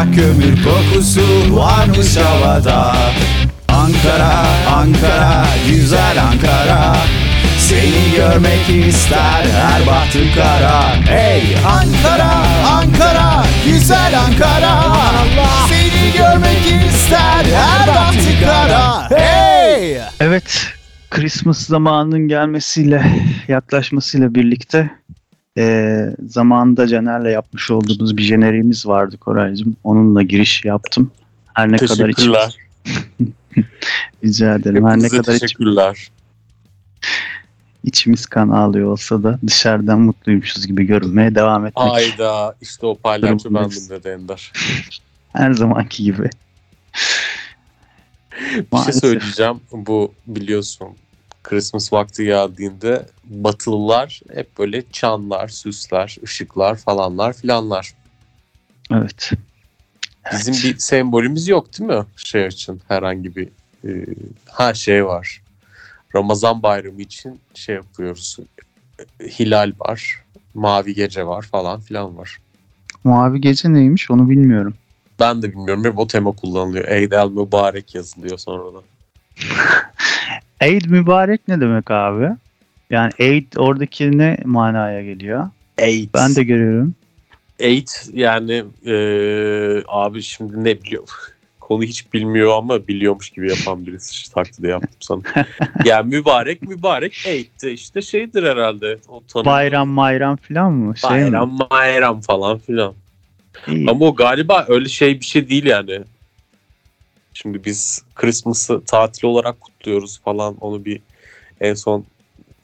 Sıcak kömür kokusu varmış havada. Ankara, Ankara, güzel Ankara. Seni görmek ister her bahtı kara. Hey Ankara, Ankara, güzel Ankara. Seni görmek ister her bahtı kara. Hey! Evet, Christmas zamanının gelmesiyle, yaklaşmasıyla birlikte eee zamanında Caner'le yapmış olduğumuz bir jeneriğimiz vardı Koraycığım. Onunla giriş yaptım. Her ne kadar Teşekkürler. rica ederim. Her ne kadar teşekkürler. içimiz kan ağlıyor olsa da dışarıdan mutluymuşuz gibi görünmeye devam etmek. Ayda işte o palyaço bendim dedi Ender. Her zamanki gibi. Bir şey söyleyeceğim. Bu biliyorsun Christmas vakti geldiğinde Batılılar hep böyle çanlar, süsler, ışıklar falanlar filanlar. Evet. Bizim Evet. bir sembolümüz yok değil mi? Şey için herhangi bir e, ha şey var. Ramazan bayramı için şey yapıyoruz. Hilal var. Mavi gece var falan filan var. Mavi gece neymiş onu bilmiyorum. Ben de bilmiyorum. Hep o tema kullanılıyor. Eid el Mübarek yazılıyor sonradan. Eid mübarek ne demek abi? Yani Eid oradaki ne manaya geliyor? Eid. Ben de görüyorum. Eid yani eee, abi şimdi ne biliyor? Konu hiç bilmiyor ama biliyormuş gibi yapan birisi taklidi yaptım sana. yani mübarek mübarek Eid de işte şeydir herhalde. O tanım- Bayram bayram falan mı? Şey mi? Bayram bayram falan filan. İyi. Ama o galiba öyle şey bir şey değil yani. Şimdi biz Christmas'ı tatil olarak kutluyoruz falan. Onu bir en son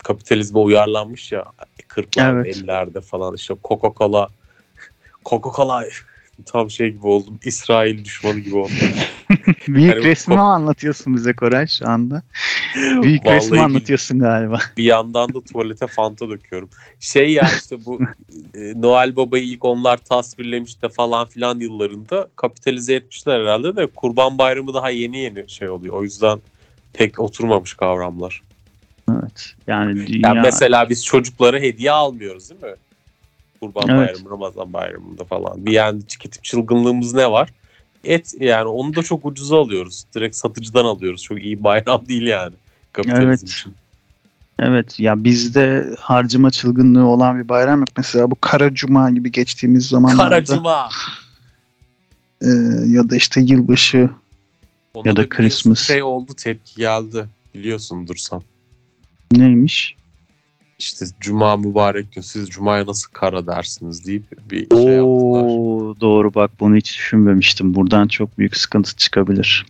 kapitalizme uyarlanmış ya 40'lar Evet. 50'lerde falan işte Coca-Cola Coca-Cola tam şey gibi oldum. İsrail düşmanı gibi oldum. Büyük Yani resmi mi anlatıyorsun bize Koray şu anda? Büyük Vallahi resmi anlatıyorsun galiba. Bir yandan da tuvalete fanta döküyorum. Şey ya işte bu e, Noel Baba'yı ilk onlar tasvirlemiş de falan filan yıllarında kapitalize etmişler herhalde de Kurban Bayramı daha yeni yeni şey oluyor. O yüzden pek oturmamış kavramlar. Evet. Yani dünya... Yani mesela biz çocuklara hediye almıyoruz değil mi? Kurban Evet. Bayramı, Ramazan Bayramı'nda falan. Bir yani tüketim çılgınlığımız ne var? Et yani onu da çok ucuza alıyoruz. Direkt satıcıdan alıyoruz. Çok iyi bayram değil yani. Kapitalizm Evet. için. Evet ya bizde harcama çılgınlığı olan bir bayram yok. Mesela bu Kara Cuma gibi geçtiğimiz zamanlarda Karacıma. e, ya da işte yılbaşı Ona Ya da bir Christmas. Şey oldu tepki geldi. Biliyorsundur sen. neymiş? İşte Cuma mübarek gün siz Cuma'ya nasıl kara dersiniz deyip bir şey yaptılar. Oo doğru bak bunu hiç düşünmemiştim. Buradan çok büyük sıkıntı çıkabilir.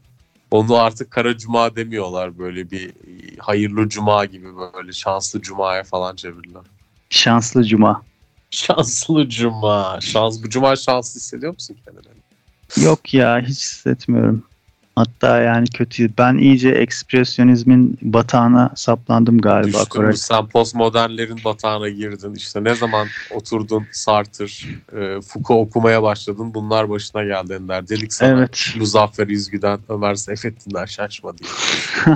Onu artık kara Cuma demiyorlar böyle bir hayırlı Cuma gibi böyle şanslı Cuma'ya falan çevirdiler. Şanslı Cuma. Şanslı Cuma. Şans, bu Cuma şanslı hissediyor musun kendini? Yok ya hiç hissetmiyorum. Hatta yani kötü. Ben iyice ekspresyonizmin batağına saplandım galiba Düştün? Sen postmodernlerin batağına girdin. İşte ne zaman oturdun Sartre, e, Foucault okumaya başladın. Bunlar başına geldi Ender. Dedik sana Evet. Muzaffer İzgü'den, Ömer Seyfettin'den şaşma diye.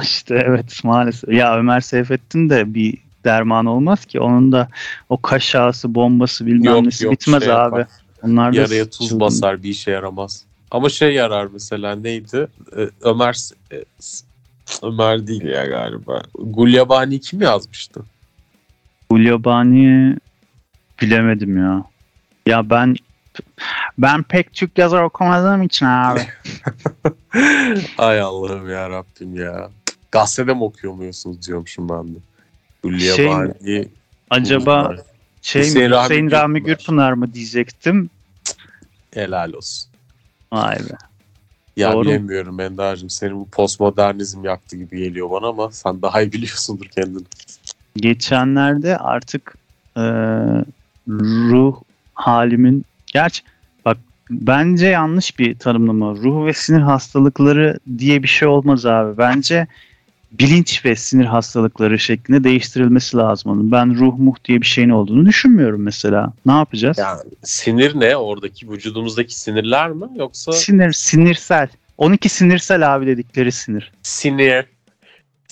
işte evet maalesef. Ya Ömer Seyfettin de bir derman olmaz ki. Onun da o kaş ağası bombası bilmem Yok, nesi yok, bitmez şey abi. yapar. Onlar da Yaraya tuz çılgın. basar bir işe yaramaz. Ama şey yarar mesela neydi? Ee, Ömer e, Ömer değil ya galiba. Gulyabani kim yazmıştı? Gulyabani bilemedim ya. Ya ben ben pek Türk yazar okumadığım için abi. Ay Allah'ım ya Rabbim ya. Gazetede mi okuyor muyorsunuz diyormuşum ben de. Şey Gulyabani. Acaba şey Hüseyin mi Hüseyin Rahmi Gürpınar. Gürpınar mı diyecektim. Helal olsun. Vay be. Ya Doğru. bilemiyorum Ender'cim. Senin bu postmodernizm yaktı gibi geliyor bana ama sen daha iyi biliyorsundur kendini. Geçenlerde artık e, ruh halimin gerçi bak bence yanlış bir tanımlama. Ruh ve sinir hastalıkları diye bir şey olmaz abi. Bence bilinç ve sinir hastalıkları şeklinde değiştirilmesi lazım onun. Ben ruh muh diye bir şeyin olduğunu düşünmüyorum mesela. Ne yapacağız? Yani sinir ne? Oradaki vücudumuzdaki sinirler mi? Yoksa Sinir, sinirsel. 12 sinirsel abi dedikleri sinir. sinir.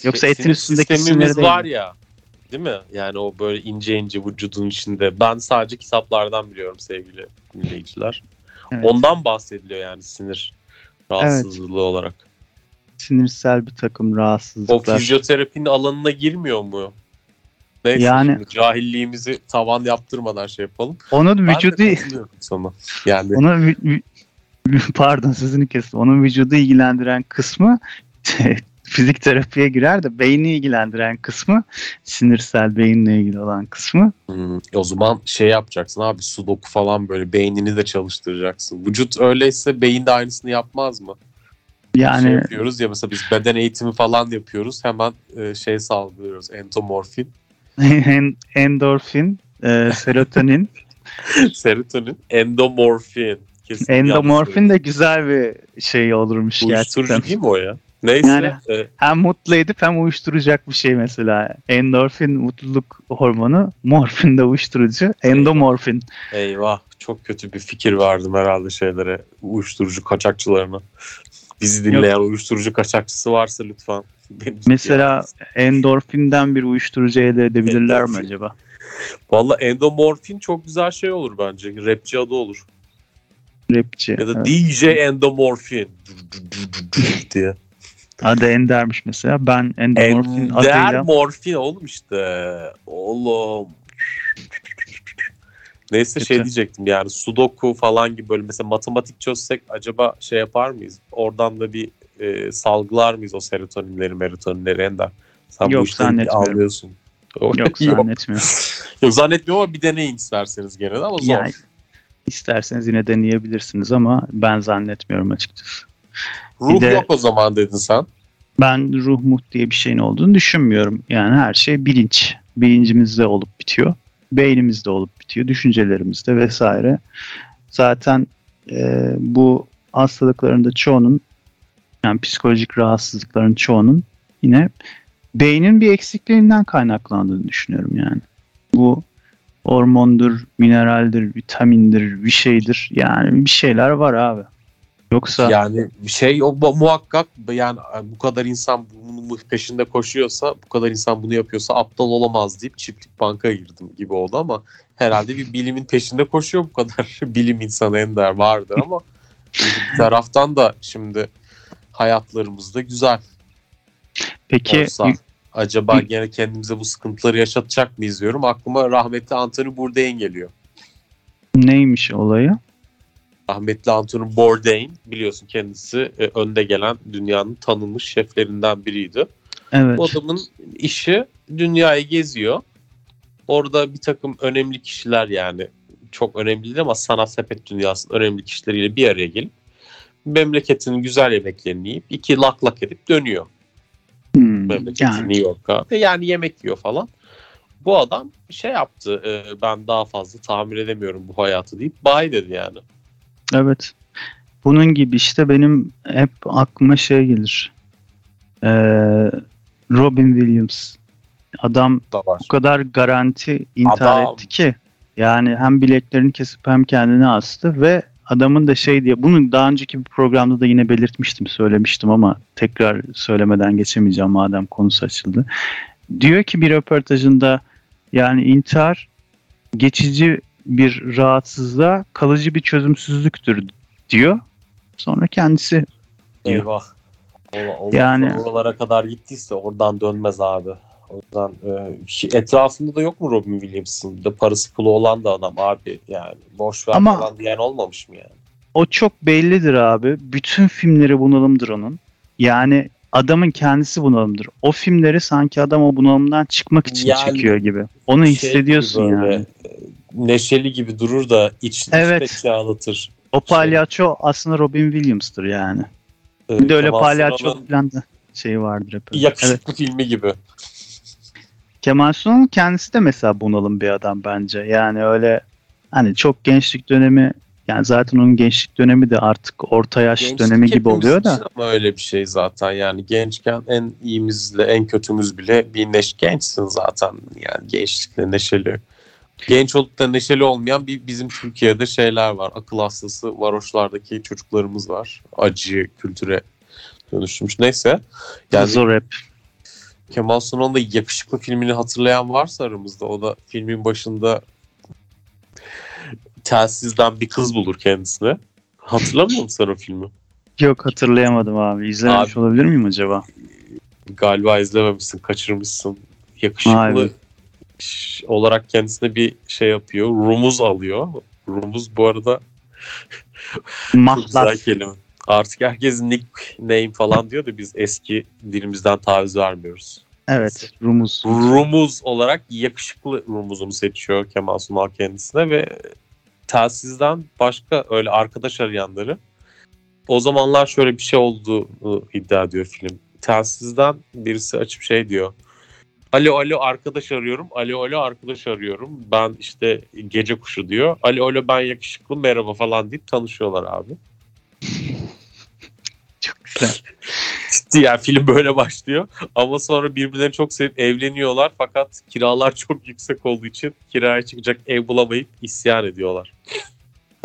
Yoksa etin sinir üstündeki sinir değil var ya. Değil mi? Yani o böyle ince ince vücudun içinde. Ben sadece kitaplardan biliyorum sevgili dinleyiciler. Evet. Ondan bahsediliyor yani sinir rahatsızlığı olarak. Sinirsel bir takım O rahatsızlıklar. fizyoterapinin alanına girmiyor mu? Neyse Yani- şimdi cahilliğimizi tavan yaptırmadan şey yapalım. Onun Ben vücudu sana. Yani onun pardon sözünü kestim. Onun vücudu ilgilendiren kısmı fizik terapiye girer de beyni ilgilendiren kısmı sinirsel beyinle ilgili olan kısmı Hmm, o zaman şey yapacaksın abi sudoku falan böyle beynini de çalıştıracaksın. Vücut öyleyse beyin de aynısını yapmaz mı? Yani Şey yapıyoruz ya mesela biz beden eğitimi falan yapıyoruz hemen e, şey salgılıyoruz endomorfin, en- endorfin, e, serotonin, serotonin, endomorfin. Kesin endomorfin de güzel bir şey olurmuş Uyuşturucu gerçekten. değil mi o ya? Neyse Yani- e, Hem mutlu edip hem uyuşturacak bir şey mesela. Endorfin mutluluk hormonu, morfin de uyuşturucu, endomorfin. eyvah çok kötü bir fikir verdim herhalde şeylere uyuşturucu kaçakçılarına. Bizi dinleyen uyuşturucu kaçakçısı varsa lütfen. Mesela endorfinden bir uyuşturucu elde edebilirler mi acaba? Valla endomorfin çok güzel şey olur bence. Rapçi adı olur. Rapçi. Ya da evet. DJ endomorfin diye. Adı Ender'miş mesela. Ben endorfin Ender adıyla morfin oğlum işte. Oğlum. Neyse şey Kötü. diyecektim yani sudoku falan gibi böyle mesela matematik çözsek acaba şey yapar mıyız? Oradan da bir e, salgılar mıyız o serotoninleri merotoninleri Ender? Sen Yok, bu zannetmiyorum. anlıyorsun. yok zannetmiyorum. Yok, zannetmiyorum ama bir deneyin isterseniz gene de ama zor. Yani isterseniz yine deneyebilirsiniz ama ben zannetmiyorum açıkçası. Ruh bir de- yok o zaman dedin sen. Ben ruh muh diye bir şeyin olduğunu düşünmüyorum. Yani her şey bilinç. Bilincimizde olup bitiyor. Beynimizde olup bitiyor. Düşüncelerimizde vesaire. Zaten e, bu hastalıkların da çoğunun yani psikolojik rahatsızlıkların çoğunun yine beynin bir eksikliğinden kaynaklandığını düşünüyorum yani. Bu hormondur, mineraldir, vitamindir, bir şeydir. Yani bir şeyler var abi. Yoksa Yani şey o muhakkak yani bu kadar insan bunun peşinde koşuyorsa, bu kadar insan bunu yapıyorsa aptal olamaz deyip çiftlik banka girdim gibi oldu ama herhalde bir bilimin peşinde koşuyor bu kadar bilim insanı ender vardır ama bir taraftan da şimdi hayatlarımızda güzel peki olsa acaba gene kendimize bu sıkıntıları yaşatacak mıyız diyorum. Aklıma rahmetli Anthony Bourdain geliyor. neymiş olayı? Rahmetli Anthony Bourdain biliyorsun kendisi e, önde gelen dünyanın tanınmış şeflerinden biriydi. Evet. Bu adamın işi dünyayı geziyor. Orada bir takım önemli kişiler yani çok önemli değil ama sanat sepet dünyasının önemli kişileriyle bir araya gelip memleketinin güzel yemeklerini yiyip iki lak lak edip dönüyor Hmm, memleketi yani New York'a. Ve yani yemek yiyor falan. Bu adam şey yaptı e, ben daha fazla tahammül edemiyorum bu hayatı deyip bay dedi yani. Evet. Bunun gibi işte benim hep aklıma şey gelir. Ee, Robin Williams. Adam o kadar garanti intihar Adam. etti ki. Yani hem bileklerini kesip hem kendini astı ve adamın da şey diye bunu daha önceki bir programda da yine belirtmiştim söylemiştim ama tekrar söylemeden geçemeyeceğim madem konusu açıldı. Diyor ki bir röportajında yani intihar geçici bir rahatsızlığa kalıcı bir çözümsüzlük,tür diyor. Sonra kendisi diyor. Eyvah. Ola, ola, Yani- oralara kadar gittiyse oradan dönmez abi. O yüzden e, etrafında da yok mu Robin Williams'ın? De parası pulu olan da adam abi yani. Boş ver Ama- falan diyen olmamış mı yani? o çok bellidir abi. Bütün filmleri bunalımdır onun. Yani adamın kendisi bunalımdır. O filmleri sanki adam o bunalımdan çıkmak için Yani çekiyor gibi. Onu Şey hissediyorsun gibi böyle, yani. Neşeli gibi durur da iç Evet. içte ağlatır. O palyaço aslında Robin Williams'tır yani. E, Bir de öyle Kemal palyaço falan da şey vardır hep. öyle. Evet. Yakışıklı filmi gibi. Kemal Sunal'ın kendisi de mesela bunalım bir adam bence. Yani öyle hani çok gençlik dönemi yani zaten onun gençlik dönemi de artık orta yaş Gençlik dönemi gibi oluyor da. Ama öyle bir şey zaten yani gençken en iyimizle en kötümüz bile bir neş gençsin zaten yani gençlikle neşeli. Genç olup da neşeli olmayan bir bizim Türkiye'de şeyler var. Akıl hastası varoşlardaki çocuklarımız var. Acı kültüre dönüşmüş. Neyse. Yani Zor hep. Kemal Sunal'ın da yakışıklı filmini hatırlayan varsa aramızda o da filmin başında telsizden bir kız bulur kendisine. Hatırlamıyor musun sen o filmi? Yok hatırlayamadım abi. İzlememiş Abi- olabilir miyim acaba? Galiba izlememişsin, kaçırmışsın. Yakışıklı ş- olarak kendisine bir şey yapıyor. Rumuz alıyor. Rumuz bu arada Mahlat. kelime. Artık herkes nickname falan diyor da biz eski dilimizden taviz vermiyoruz. Evet. Rumuz. Rumuz olarak yakışıklı Rumuz'unu seçiyor Kemal Sunal kendisine ve telsizden başka öyle arkadaş arayanları o zamanlar şöyle bir şey olduğunu iddia ediyor film. Telsizden birisi açıp şey diyor. Alo alo arkadaş arıyorum. Alo alo arkadaş arıyorum. Ben işte gece kuşu diyor. Alo alo ben yakışıklı merhaba falan deyip tanışıyorlar abi. Çok güzel. Ciddi yani film böyle başlıyor. Ama sonra birbirlerini çok sevip evleniyorlar. Fakat kiralar çok yüksek olduğu için kiraya çıkacak ev bulamayıp isyan ediyorlar.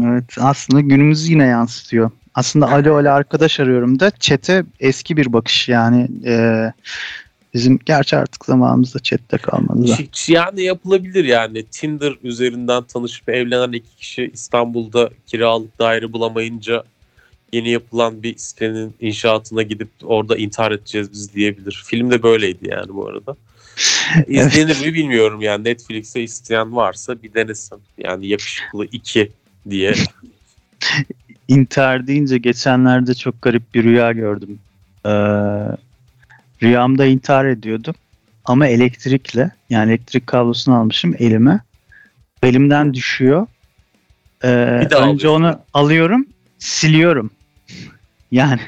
Evet aslında günümüzü yine yansıtıyor. Aslında alo alo arkadaş arıyorum da çete eski bir bakış yani e, bizim gerçi artık zamanımızda chatte kalmadı da. Yani yapılabilir yani. Tinder üzerinden tanışıp evlenen iki kişi İstanbul'da kiralık daire bulamayınca yeni yapılan bir sitenin inşaatına gidip orada intihar edeceğiz biz diyebilir. Film de böyleydi yani bu arada. İzlenir mi bilmiyorum yani Netflix'e isteyen varsa bir denesin. Yani yakışıklı 2 diye. İntihar deyince geçenlerde çok garip bir rüya gördüm. Ee, rüyamda intihar ediyordum ama elektrikle yani elektrik kablosunu almışım elime. Elimden düşüyor. Ee, Bir daha önce alıyorsun. onu alıyorum siliyorum. Yani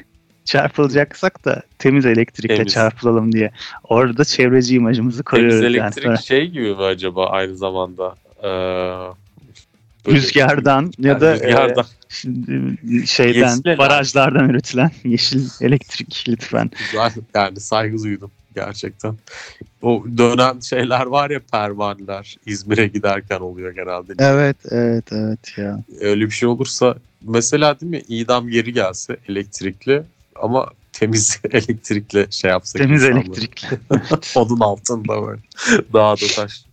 çarpılacaksak da temiz elektrikle Temiz. çarpılalım diye. Orada çevreci imajımızı Temiz koruyoruz. yani. elektrik şey gibi mi acaba aynı zamanda? Ee, Rüzgardan ya da Rüzgardan. Şeyden Yeşil barajlardan üretilen yeşil elektrik lütfen. Güzel yani saygı duydum gerçekten. O dönen şeyler var ya pervaneler İzmir'e giderken oluyor genelde. Evet evet evet ya. Öyle bir şey olursa mesela değil mi idam geri gelse elektrikli ama temiz elektrikle şey yapsak. Temiz insanlar. elektrikli. Onun altında böyle. Dağda taş.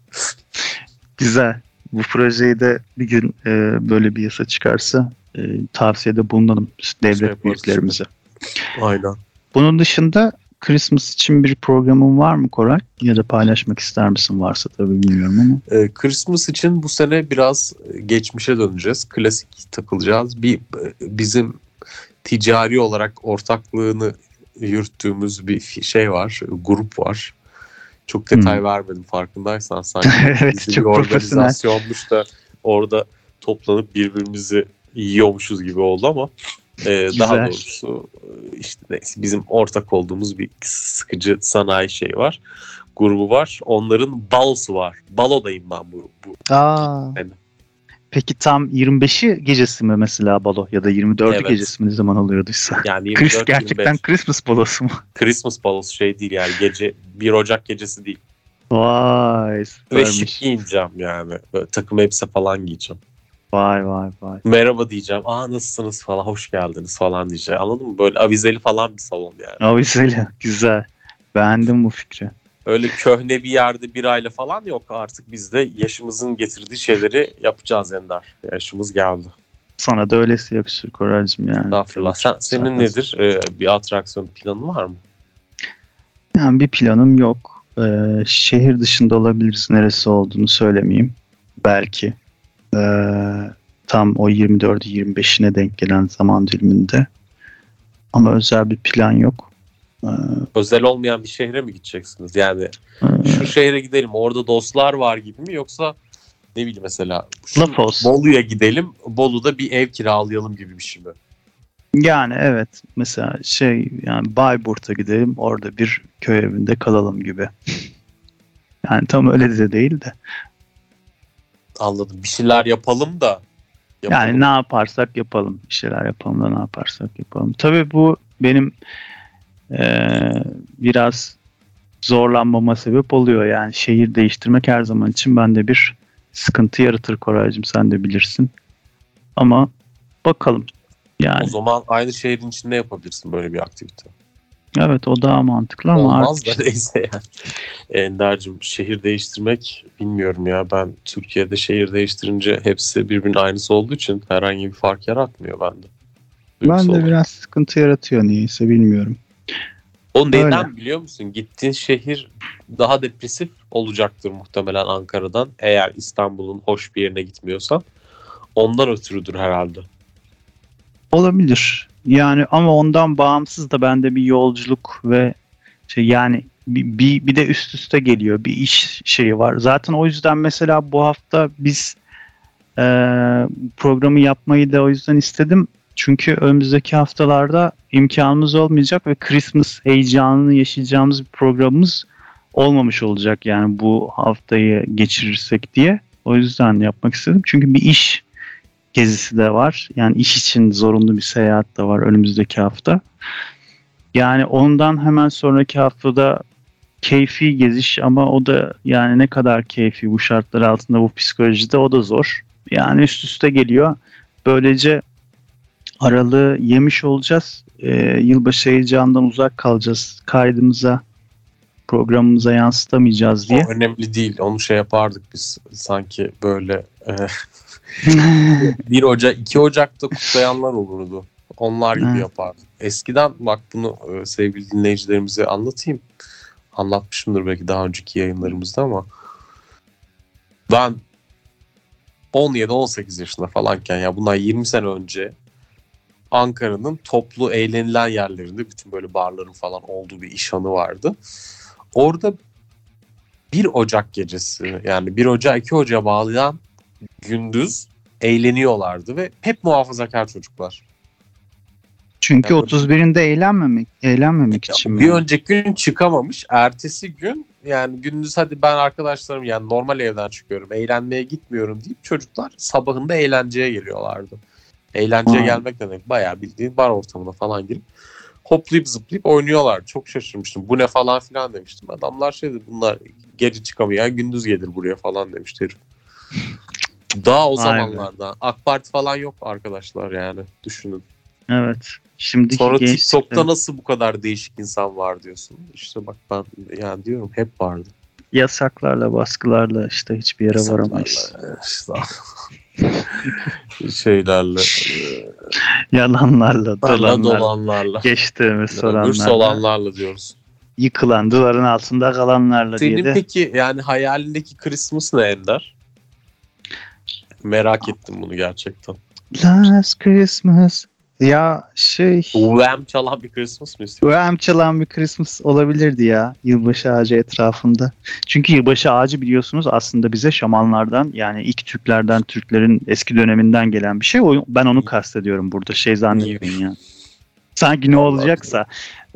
Güzel. Bu projeyi de bir gün e, böyle bir yasa çıkarsa e, tavsiyede bulunalım devlet Şey büyüklerimize. Aynen. Bunun dışında Christmas için bir programın var mı Koray? Ya da paylaşmak ister misin varsa tabii bilmiyorum ama. Ee, Christmas için bu sene biraz geçmişe döneceğiz. Klasik takılacağız. Bir bizim ticari olarak ortaklığını yürüttüğümüz bir şey var, grup var. Çok detay Hmm. vermedim farkındaysan sanki. Evet, Bizim çok bir organizasyonmuş da orada toplanıp birbirimizi yiyormuşuz gibi oldu ama e, daha doğrusu e, işte neyse, bizim ortak olduğumuz bir sıkıcı sanayi şey var. Grubu var. Onların balosu var. Balodayım ben bu, bu Aa. Aynen. Peki tam 25'i gecesi mi mesela balo ya da 24'ü Evet. gecesi mi ne zaman oluyordusa? Yani Chris 24 gerçekten 25. Christmas balosu mu? Christmas balosu şey değil yani gece 1 Ocak gecesi değil. Vay Ve süpermiş. şık giyineceğim yani. Böyle takım elbise falan giyeceğim. Vay vay vay. Merhaba diyeceğim. Aa nasılsınız falan hoş geldiniz falan diyeceğim. Anladın mı? Böyle avizeli falan bir salon yani. Aviseli güzel. Beğendim bu fikri. Öyle köhne bir yerde bir aile falan yok artık biz de yaşımızın getirdiği şeyleri yapacağız Ender. Yaşımız geldi. Sana da öylesi yakışır Koraycığım yani. Estağfurullah. Sen, senin nedir? Ee, bir atraksiyon planı var mı? Yani bir planım yok. Ee, şehir dışında olabiliriz. Neresi olduğunu söylemeyeyim. Belki. Ee, tam o 24'ü 25'ine denk gelen zaman diliminde. Ama özel bir plan yok. Ee, Özel olmayan bir şehre mi gideceksiniz? Yani e, şu şehre gidelim orada dostlar var gibi mi yoksa ne bileyim mesela şu Laf olsun. Bolu'ya gidelim Bolu'da bir ev kiralayalım gibi bir şey mi? Yani evet mesela şey yani Bayburt'a gidelim orada bir köy evinde kalalım gibi. Yani tam öyle de değil de. Anladım. Bir şeyler yapalım da. yapalım. Yani ne yaparsak yapalım. Bir şeyler yapalım da ne yaparsak yapalım. Tabii bu benim eee, biraz zorlanmama sebep oluyor. Yani şehir değiştirmek her zaman için bende bir sıkıntı yaratır Koraycığım sen de bilirsin. Ama bakalım. Yani O zaman aynı şehrin içinde yapabilirsin böyle bir aktivite. Evet o daha mantıklı ama Olmaz artık da neyse yani. Ender'cim şehir değiştirmek bilmiyorum ya ben Türkiye'de şehir değiştirince hepsi birbirinin aynısı olduğu için herhangi bir fark yaratmıyor bende. Ben Duygusal de olarak. biraz sıkıntı yaratıyor niyeyse bilmiyorum. O neden Öyle. biliyor musun? Gittiğin şehir daha depresif olacaktır muhtemelen Ankara'dan. Eğer İstanbul'un hoş bir yerine gitmiyorsan. Ondan ötürüdür herhalde. Olabilir. Yani ama ondan bağımsız da bende bir yolculuk ve şey yani bir, bir, bir de üst üste geliyor. Bir iş şeyi var. Zaten o yüzden mesela bu hafta biz e, programı yapmayı da o yüzden istedim. Çünkü önümüzdeki haftalarda imkanımız olmayacak ve Christmas heyecanını yaşayacağımız bir programımız olmamış olacak yani bu haftayı geçirirsek diye. O yüzden yapmak istedim. Çünkü bir iş gezisi de var. Yani iş için zorunlu bir seyahat de var önümüzdeki hafta. Yani ondan hemen sonraki haftada keyfi geziş ama o da yani ne kadar keyfi bu şartlar altında bu psikolojide o da zor. Yani üst üste geliyor. Böylece aralığı yemiş olacağız. Ee, yılbaşı heyecanından uzak kalacağız. Kaydımıza programımıza yansıtamayacağız diye. O önemli değil. Onu şey yapardık biz sanki böyle e, 1 Ocak 2 Ocak'ta kutlayanlar olurdu. Onlar gibi Evet. yapardık. Eskiden bak bunu e, sevgili dinleyicilerimize anlatayım. Anlatmışımdır belki daha önceki yayınlarımızda ama ben 17-18 yaşında falanken ya bundan 20 sene önce Ankara'nın toplu eğlenilen yerlerinde bütün böyle barların falan olduğu bir işhanı vardı. Orada 1 Ocak gecesi yani 1 Ocak 2 Ocak'a bağlayan gündüz eğleniyorlardı ve hep muhafazakar çocuklar. Çünkü Yani- 31'inde eğlenmemek eğlenmemek için. Bir önceki gün çıkamamış. Ertesi gün yani gündüz hadi ben arkadaşlarım yani normal evden çıkıyorum. Eğlenmeye gitmiyorum deyip çocuklar sabahında eğlenceye geliyorlardı. Eğlenceye Ha. gelmek demek? Bayağı bildiğin bar ortamına falan girip hoplayıp zıplayıp oynuyorlar. Çok şaşırmıştım. Bu ne falan filan demiştim. Adamlar şey dedi bunlar gece çıkamayan gündüz gelir buraya falan demişti herif. Daha o be. zamanlarda. AK Parti falan yok arkadaşlar yani. Düşünün. Evet. Şimdiki Sonra TikTok'ta nasıl bu kadar değişik insan var diyorsun. İşte bak ben yani diyorum hep vardı. yasaklarla baskılarla işte hiçbir yere Yasaklarla, varamayız. işte şeylerle, Yalanlarla, dolanlarla, dolanlarla, geçtiğimiz soranlarla, solanlarla diyoruz. yıkılan, duvarın altında kalanlarla diye Senin de peki yani hayalindeki Christmas ne Ender? Merak ettim bunu gerçekten. Last Christmas ya şey Wham çalan bir Christmas mı istiyorsun? Wham çalan bir Christmas olabilirdi ya yılbaşı ağacı etrafında. Çünkü yılbaşı ağacı biliyorsunuz aslında bize şamanlardan yani ilk Türklerden Türklerin eski döneminden gelen bir şey. Ben onu kastediyorum burada şey zannetmeyin ya. Sanki ne olacaksa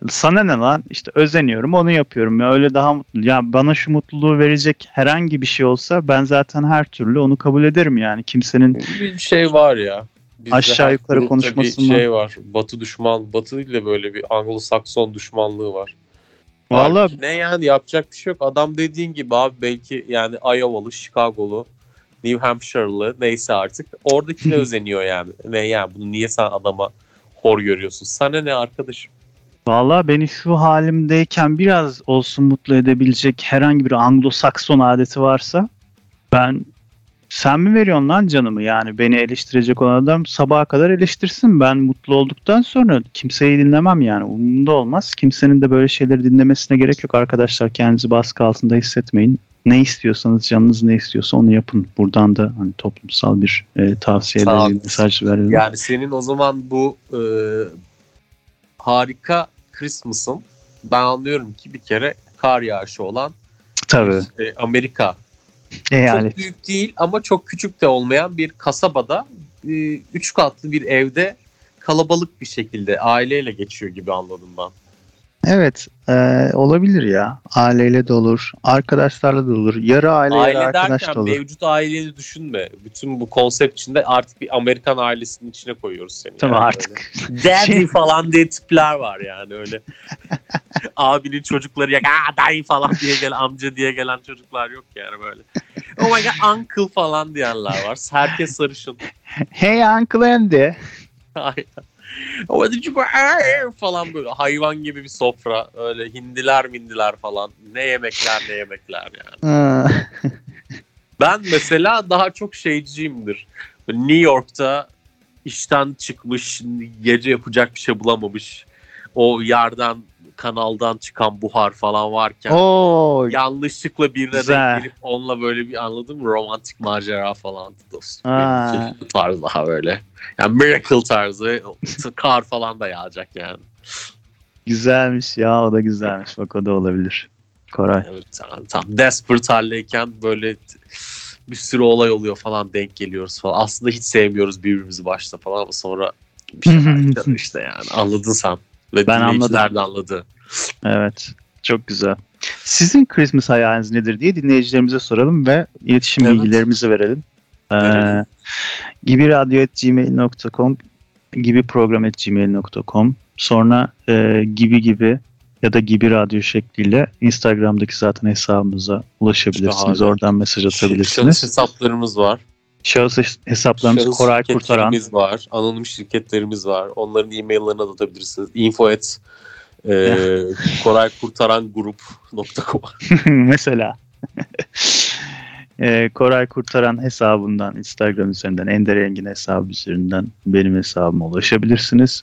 sana ne lan işte özeniyorum onu yapıyorum ya öyle daha mutlu. Ya bana şu mutluluğu verecek herhangi bir şey olsa ben zaten her türlü onu kabul ederim yani kimsenin Bir şey var ya. Bizde Aşağı yukarı grupta konuşmasından. Bir şey var. Batı düşman, Batı ile böyle bir Anglo-Sakson düşmanlığı var. Valla ne yani yapacak bir şey yok. Adam dediğin gibi abi belki yani Iowa'lı, Chicago'lu, New Hampshire'lı neyse artık. Oradakine özeniyor yani. Ne yani bunu niye sen adama hor görüyorsun? Sana ne arkadaşım? Valla beni şu halimdeyken biraz olsun mutlu edebilecek herhangi bir Anglo-Sakson adeti varsa ben sen mi veriyorsun lan canımı? Yani beni eleştirecek olan adam sabaha kadar eleştirsin. Ben mutlu olduktan sonra kimseyi dinlemem yani. Umurumda olmaz. Kimsenin de böyle şeyleri dinlemesine gerek yok. Arkadaşlar kendinizi baskı altında hissetmeyin. Ne istiyorsanız canınız ne istiyorsa onu yapın. Buradan da hani toplumsal bir e, tavsiye verelim mesaj verelim. Yani senin o zaman bu e, harika Christmas'ın ben anlıyorum ki bir kere kar yağışı olan tabii. e, Amerika eyalet Çok büyük değil ama çok küçük de olmayan bir kasabada e, üç katlı bir evde kalabalık bir şekilde aileyle geçiyor gibi anladım ben. Evet e, olabilir ya. Aileyle de olur. Arkadaşlarla da olur. Yarı aile, yarı Aile arkadaş derken da olur. mevcut aileyi düşünme. Bütün bu konsept içinde artık bir Amerikan ailesinin içine koyuyoruz seni. Tamam yani artık. Daddy falan diye tipler var yani öyle. Abinin çocukları ya Aa, dayı falan diye gelen amca diye gelen çocuklar yok yani böyle. Oh my god uncle falan diyenler var. Herkes sarışın. hey Uncle Andy. Aynen. You go Arr! falan böyle hayvan gibi bir sofra. Öyle hindiler mindiler falan. Ne yemekler ne yemekler yani. Ben mesela daha çok şeyciyimdir. New York'ta işten çıkmış, gece yapacak bir şey bulamamış. O yerden kanaldan çıkan buhar falan varken Oo, yanlışlıkla birine Güzel. denk gelip onunla böyle bir anladın mı romantik macera falan dostum. Ha. Tarz daha böyle. Yani miracle tarzı kar falan da yağacak yani. güzelmiş ya o da güzelmiş. Bak o da olabilir. Koray. Evet, tam, tam desperate haldeyken böyle bir sürü olay oluyor falan denk geliyoruz falan. Aslında hiç sevmiyoruz birbirimizi başta falan ama sonra bir yaşanıyor işte yani anladın sen. Ve Ben anladım. de anladı. Evet. Çok güzel. Sizin Christmas hayaliniz nedir diye dinleyicilerimize soralım ve iletişim Evet. bilgilerimizi verelim. Ee, Verelim. gibiradyo.gmail.com gibi program.gmail.com sonra e, gibi gibi ya da gibi radyo şekliyle Instagram'daki zaten hesabımıza ulaşabilirsiniz. Şahane. Oradan mesaj atabilirsiniz. hesaplarımız var. Şahıs hesaplarımız Şahıs Koray Kurtaran. var. Anonim şirketlerimiz var. Onların e-maillerine atabilirsiniz. Info at e, koraykurtarangroup.com Mesela. Ee, Koray Kurtaran hesabından Instagram üzerinden Ender Engin hesabı üzerinden benim hesabıma ulaşabilirsiniz.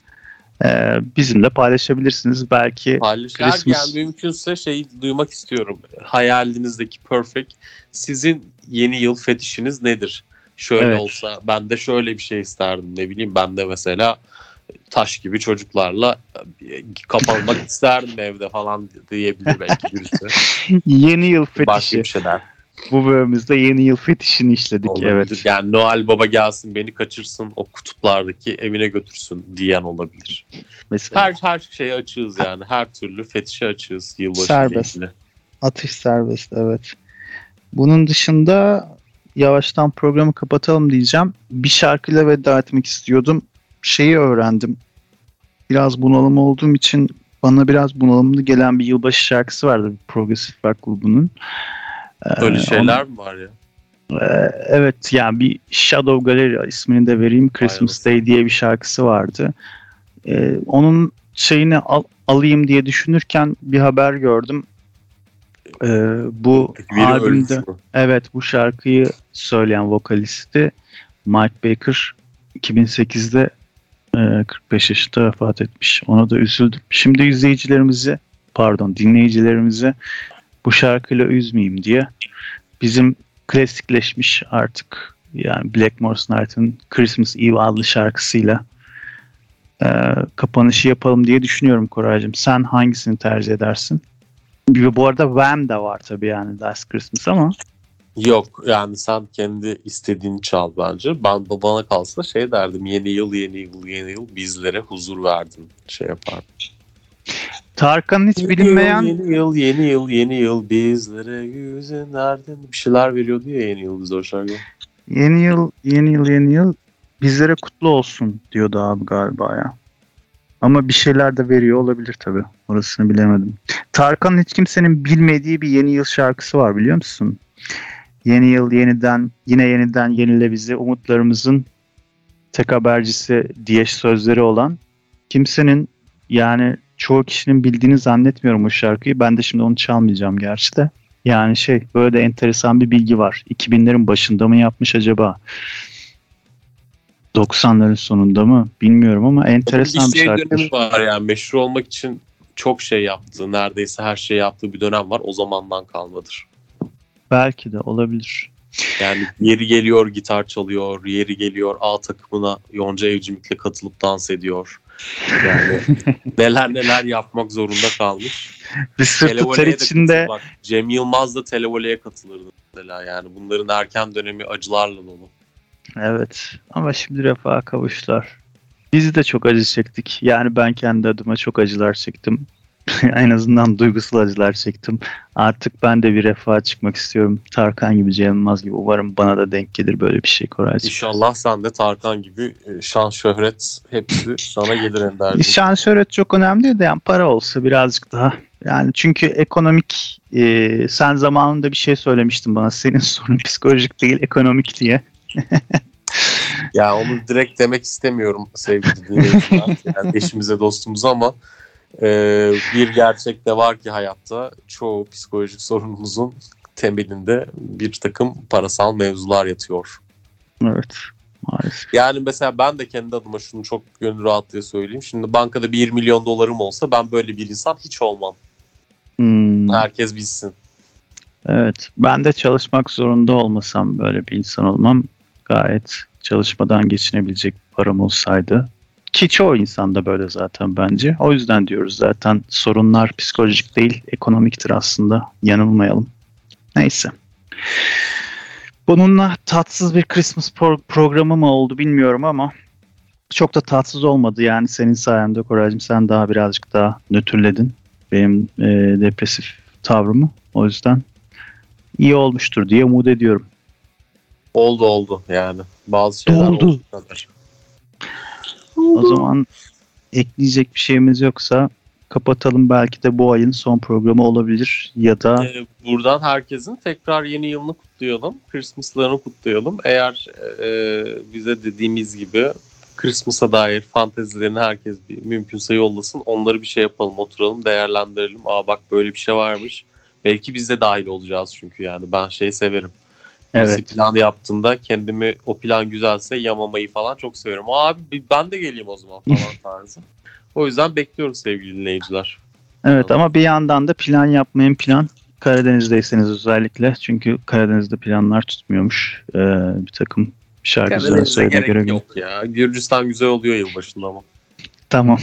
Ee, bizimle paylaşabilirsiniz. Belki Paylaşır. Christmas- Yani mümkünse şey duymak istiyorum. Hayalinizdeki perfect. Sizin yeni yıl fetişiniz nedir? Şöyle Evet. olsa ben de şöyle bir şey isterdim. Ne bileyim ben de mesela taş gibi çocuklarla e, kapanmak isterdim evde falan diyebilir belki birisi. yeni yıl Başka fetişi. bir şeyler. Bu bölümümüzde yeni yıl fetişini işledik. Olabilir. Evet. Yani Noel Baba gelsin beni kaçırsın o kutuplardaki evine götürsün diyen olabilir. Mesela Her her şeye açığız yani. Her türlü fetişe açığız yılbaşı Serbest. ilgili. atış serbest evet. Bunun dışında yavaştan programı kapatalım diyeceğim. Bir şarkıyla veda etmek istiyordum. Şeyi öğrendim. Biraz bunalım olduğum için bana biraz bunalımlı gelen bir yılbaşı şarkısı vardı bir progresif rock grubunun. Ee, Öyle onu- şeyler mi var ya? Ee, evet yani bir Shadow Gallery ismini de vereyim. Christmas Day diye bir şarkısı vardı. Ee, onun şeyini al- alayım diye düşünürken bir haber gördüm. Ee, bu biri albümde evet bu şarkıyı söyleyen vokalisti Mike Baker 2008'de e, 45 yaşında vefat etmiş. Ona da üzüldüm. Şimdi izleyicilerimizi pardon dinleyicilerimizi bu şarkıyla üzmeyeyim diye bizim klasikleşmiş artık yani Blackmore Snart'ın Christmas Eve adlı şarkısıyla e, kapanışı yapalım diye düşünüyorum Koraycığım. Sen hangisini tercih edersin? Bu arada Wham de var tabii yani Last Christmas ama Yok yani sen kendi istediğini çal bence. Ben bana kalsa şey derdim yeni yıl yeni yıl yeni yıl bizlere huzur verdin şey yapardım. Tarkan'ın hiç bilinmeyen Yeni yıl yeni yıl yeni yıl bizlere yüzün verdin. Bir şeyler veriyordu ya yeni yıl bize o şarkı. yeni yıl yeni yıl yeni yıl bizlere kutlu olsun diyordu abi galiba ya. Ama bir şeyler de veriyor olabilir tabii. Orasını bilemedim. Tarkan'ın hiç kimsenin bilmediği bir yeni yıl şarkısı var biliyor musun? Yeni yıl yeniden yine yeniden yenile bizi umutlarımızın tek habercisi diye sözleri olan kimsenin yani çoğu kişinin bildiğini zannetmiyorum o şarkıyı. Ben de şimdi onu çalmayacağım gerçi de. Yani şey böyle de enteresan bir bilgi var. 2000'lerin başında mı yapmış acaba? 90'ların sonunda mı? Bilmiyorum ama enteresan bir şey şarkı. dönemi var yani meşhur olmak için çok şey yaptı. Neredeyse her şey yaptığı bir dönem var. O zamandan kalmadır. Belki de olabilir. Yani yeri geliyor gitar çalıyor, yeri geliyor A takımına Yonca Evcimik'le katılıp dans ediyor. Yani neler neler yapmak zorunda kalmış. Bir de içinde katıl- bak, Cem Yılmaz da televole'ye katılırdı mesela yani. Bunların erken dönemi acılarla dolu. Evet ama şimdi refaha kavuştular. Biz de çok acı çektik. Yani ben kendi adıma çok acılar çektim. en azından duygusal acılar çektim. Artık ben de bir refaha çıkmak istiyorum. Tarkan gibi, Cem Yılmaz gibi. Umarım bana da denk gelir böyle bir şey Koraycığım. İnşallah sen de Tarkan gibi e, şan şöhret hepsi sana gelir Ender'cim. Şan şöhret çok önemli de yani para olsa birazcık daha. Yani çünkü ekonomik e, sen zamanında bir şey söylemiştin bana. Senin sorun psikolojik değil ekonomik diye. Ya onu direkt demek istemiyorum sevgili dinleyiciler. Yani eşimize dostumuza ama e, bir gerçek de var ki hayatta çoğu psikolojik sorunumuzun temelinde bir takım parasal mevzular yatıyor. Evet. Maalesef. Yani mesela ben de kendi adıma şunu çok gönül rahatlığı söyleyeyim. Şimdi bankada 1 milyon dolarım olsa ben böyle bir insan hiç olmam. Hmm. Herkes bilsin. Evet. Ben de çalışmak zorunda olmasam böyle bir insan olmam. Gayet çalışmadan geçinebilecek param olsaydı. Ki çoğu insan da böyle zaten bence. O yüzden diyoruz zaten sorunlar psikolojik değil, ekonomiktir aslında. Yanılmayalım. Neyse. Bununla tatsız bir Christmas pro- programı mı oldu bilmiyorum ama çok da tatsız olmadı yani senin sayende Koraycığım sen daha birazcık daha nötrledin benim e, depresif tavrımı. O yüzden iyi olmuştur diye umut ediyorum. Oldu oldu yani. Bazı şeyler Oldu. oldu. O zaman ekleyecek bir şeyimiz yoksa kapatalım. Belki de bu ayın son programı olabilir ya da Ee, buradan herkesin tekrar yeni yılını kutlayalım. Christmas'larını kutlayalım. Eğer e, bize dediğimiz gibi Christmas'a dair fantezilerini herkes bir mümkünse yollasın. Onları bir şey yapalım, oturalım, değerlendirelim. Aa bak böyle bir şey varmış. Belki biz de dahil olacağız çünkü yani ben şeyi severim. Evet plan yaptığında kendimi o plan güzelse yamamayı falan çok. Aa, abi ben de geleyim o zaman falan tarzı. O yüzden bekliyoruz sevgili dinleyiciler. evet ama bir yandan da plan yapmayın plan Karadeniz'deyseniz özellikle çünkü Karadeniz'de planlar tutmuyormuş. Ee, bir takım söylediğine gerek göre. yok ya. Gürcistan güzel oluyor yılbaşında ama. Tamam.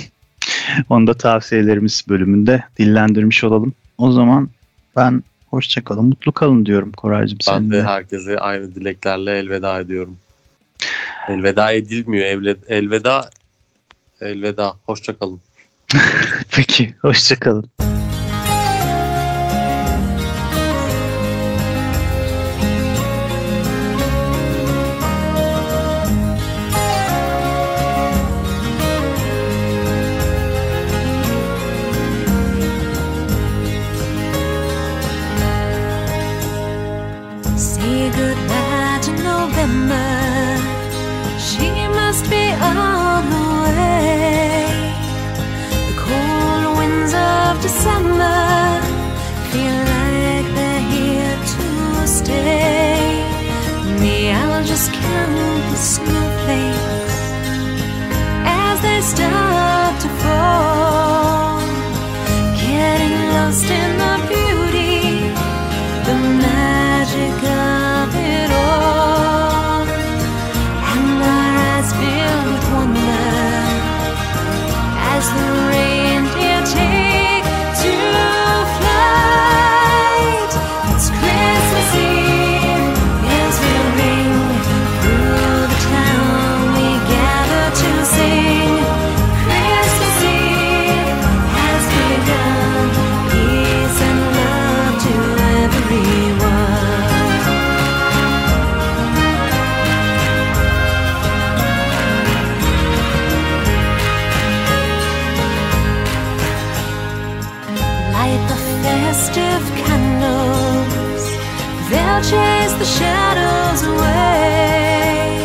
Onu da tavsiyelerimiz bölümünde dillendirmiş olalım. O zaman ben hoşça kalın, mutlu kalın diyorum Koraycığım Ben seninle. de herkese aynı dileklerle elveda ediyorum. Elveda edilmiyor. Elveda elveda. Hoşça kalın. Peki, hoşça chase the shadows away.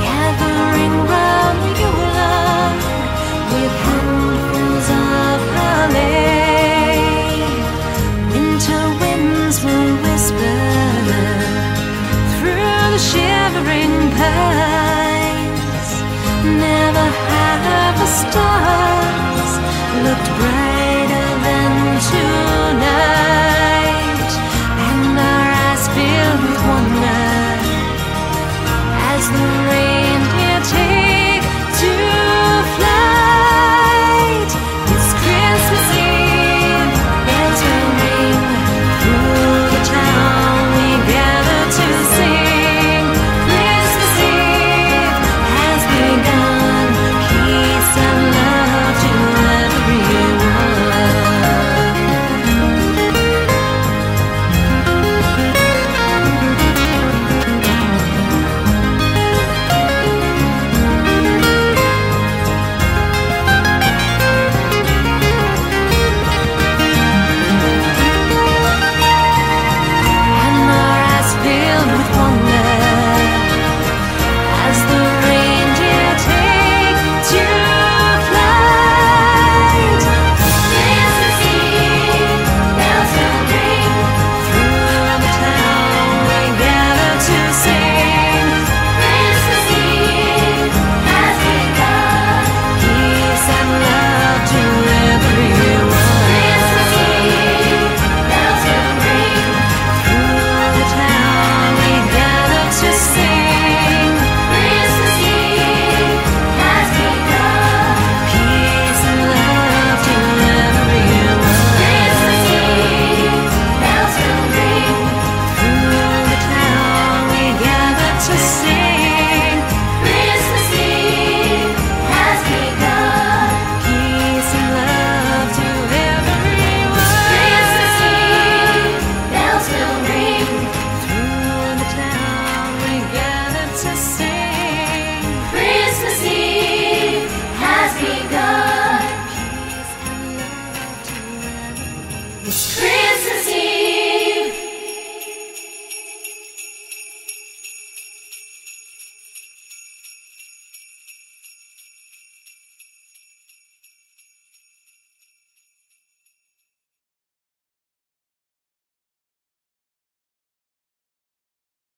Gathering round Yule log with handfuls of holly. Winter winds will whisper through the shivering pines. Never have the stars